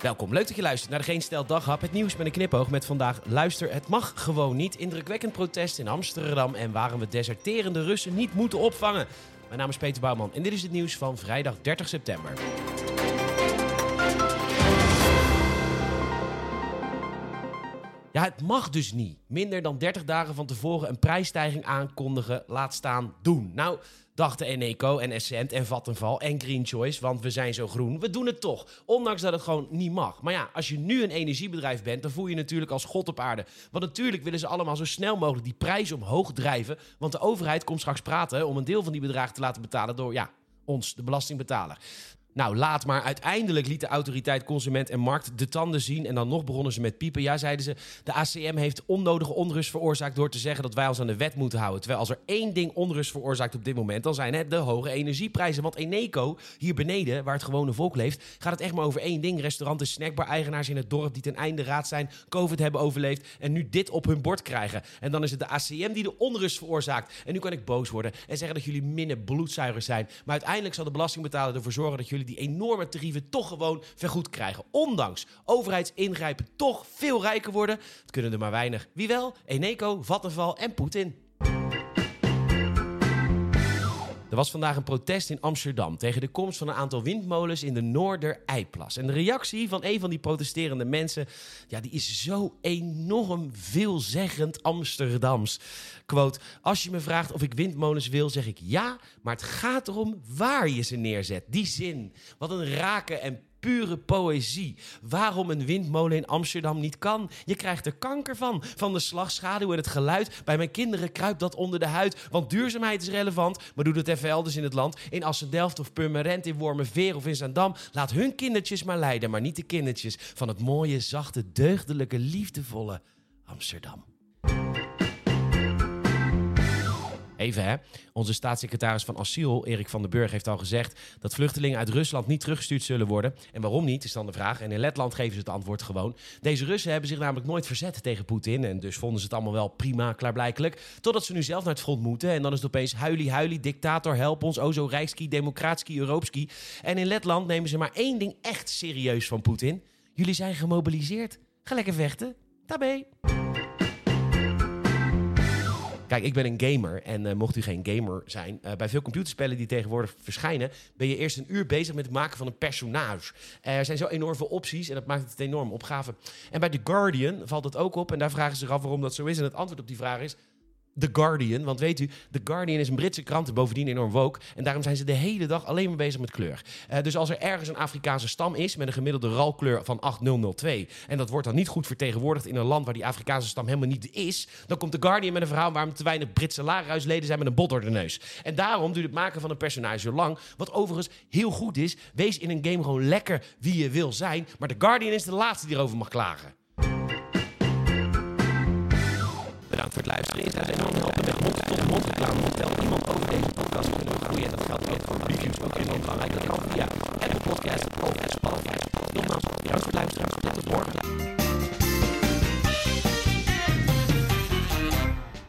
Welkom, leuk dat je luistert naar de Geen Stel Daghap. Het nieuws met een knipoog met vandaag Luister, het mag gewoon niet. Indrukwekkend protest in Amsterdam en waarom we deserterende Russen niet moeten opvangen. Mijn naam is Peter Bouwman en dit is het nieuws van vrijdag 30 september. Ja, het mag dus niet. Minder dan 30 dagen van tevoren een prijsstijging aankondigen, laat staan doen. Nou, dachten Eneco en Essent en Vattenval en Green Choice, want we zijn zo groen. We doen het toch, ondanks dat het gewoon niet mag. Maar ja, als je nu een energiebedrijf bent, dan voel je je natuurlijk als god op aarde. Want natuurlijk willen ze allemaal zo snel mogelijk die prijs omhoog drijven, want de overheid komt straks praten om een deel van die bedragen te laten betalen door, ja, ons, de belastingbetaler. Nou, laat maar. Uiteindelijk liet de autoriteit Consument en Markt de tanden zien. En dan nog begonnen ze met piepen. Ja, zeiden ze, de ACM heeft onnodige onrust veroorzaakt... door te zeggen dat wij ons aan de wet moeten houden. Terwijl als er één ding onrust veroorzaakt op dit moment... dan zijn het de hoge energieprijzen. Want Eneco, hier beneden, waar het gewone volk leeft... gaat het echt maar over één ding. Restauranten, snackbar-eigenaars in het dorp die ten einde raad zijn... COVID hebben overleefd en nu dit op hun bord krijgen. En dan is het de ACM die de onrust veroorzaakt. En nu kan ik boos worden en zeggen dat jullie minder bloedzuigers zijn. Maar uiteindelijk zal de belastingbetaler ervoor zorgen... dat jullie die enorme tarieven toch gewoon vergoed krijgen. Ondanks overheidsingrijpen toch veel rijker worden. Het kunnen er maar weinig. Wie wel? Eneco, Vattenval en Poetin. Er was vandaag een protest in Amsterdam tegen de komst van een aantal windmolens in de Noordereiplas. En de reactie van een van die protesterende mensen, ja, die is zo enorm veelzeggend Amsterdams. Quote, als je me vraagt of ik windmolens wil, zeg ik ja, maar het gaat erom waar je ze neerzet. Die zin, wat een rake en pure poëzie. Waarom een windmolen in Amsterdam niet kan. Je krijgt er kanker van. Van de slagschaduw en het geluid. Bij mijn kinderen kruipt dat onder de huid. Want duurzaamheid is relevant. Maar doe het even elders in het land. In Assendelft of Purmerend, in Wormerveer of in Zaandam. Laat hun kindertjes maar leiden. Maar niet de kindertjes van het mooie, zachte, deugdelijke, liefdevolle Amsterdam. Even hè. Onze staatssecretaris van Asiel, Erik van den Burg, heeft al gezegd dat vluchtelingen uit Rusland niet teruggestuurd zullen worden. En waarom niet, is dan de vraag. En in Letland geven ze het antwoord gewoon. Deze Russen hebben zich namelijk nooit verzet tegen Poetin. En dus vonden ze het allemaal wel prima, klaarblijkelijk. Totdat ze nu zelf naar het front moeten. En dan is het opeens huilie, huilie, dictator, help ons, ozo, rijkski, democraatski, euroopski. En in Letland nemen ze maar één ding echt serieus van Poetin. Jullie zijn gemobiliseerd. Ga lekker vechten. Tabé. Kijk, ik ben een gamer en uh, mocht u geen gamer zijn, uh, bij veel computerspellen die tegenwoordig verschijnen, ben je eerst een uur bezig met het maken van een personage. er zijn zo enorm veel opties en dat maakt het een enorme opgave. En bij The Guardian valt het ook op en daar vragen ze zich af waarom dat zo is. En het antwoord op die vraag is, The Guardian. Want weet u, The Guardian is een Britse krant en bovendien enorm woke. En daarom zijn ze de hele dag alleen maar bezig met kleur. Uh, dus als er ergens een Afrikaanse stam is met een gemiddelde ralkleur van 8002... en dat wordt dan niet goed vertegenwoordigd in een land waar die Afrikaanse stam helemaal niet is... dan komt The Guardian met een verhaal waarom te weinig Britse lagerhuisleden zijn met een bot door de neus. En daarom duurt het maken van een personage zo lang. Wat overigens heel goed is. Wees in een game gewoon lekker wie je wil zijn. Maar The Guardian is de laatste die erover mag klagen. Bedankt voor het luisteren. Het is enorm helpen met mond tot mond reclame. Vertel iemand over deze podcast we groeien. En dat geldt weer voor reviews ook enorm belangrijk. Dat kan via Apple Podcast of Spotify. Nogmaals, bedankt voor het luisteren. Tot de morgen.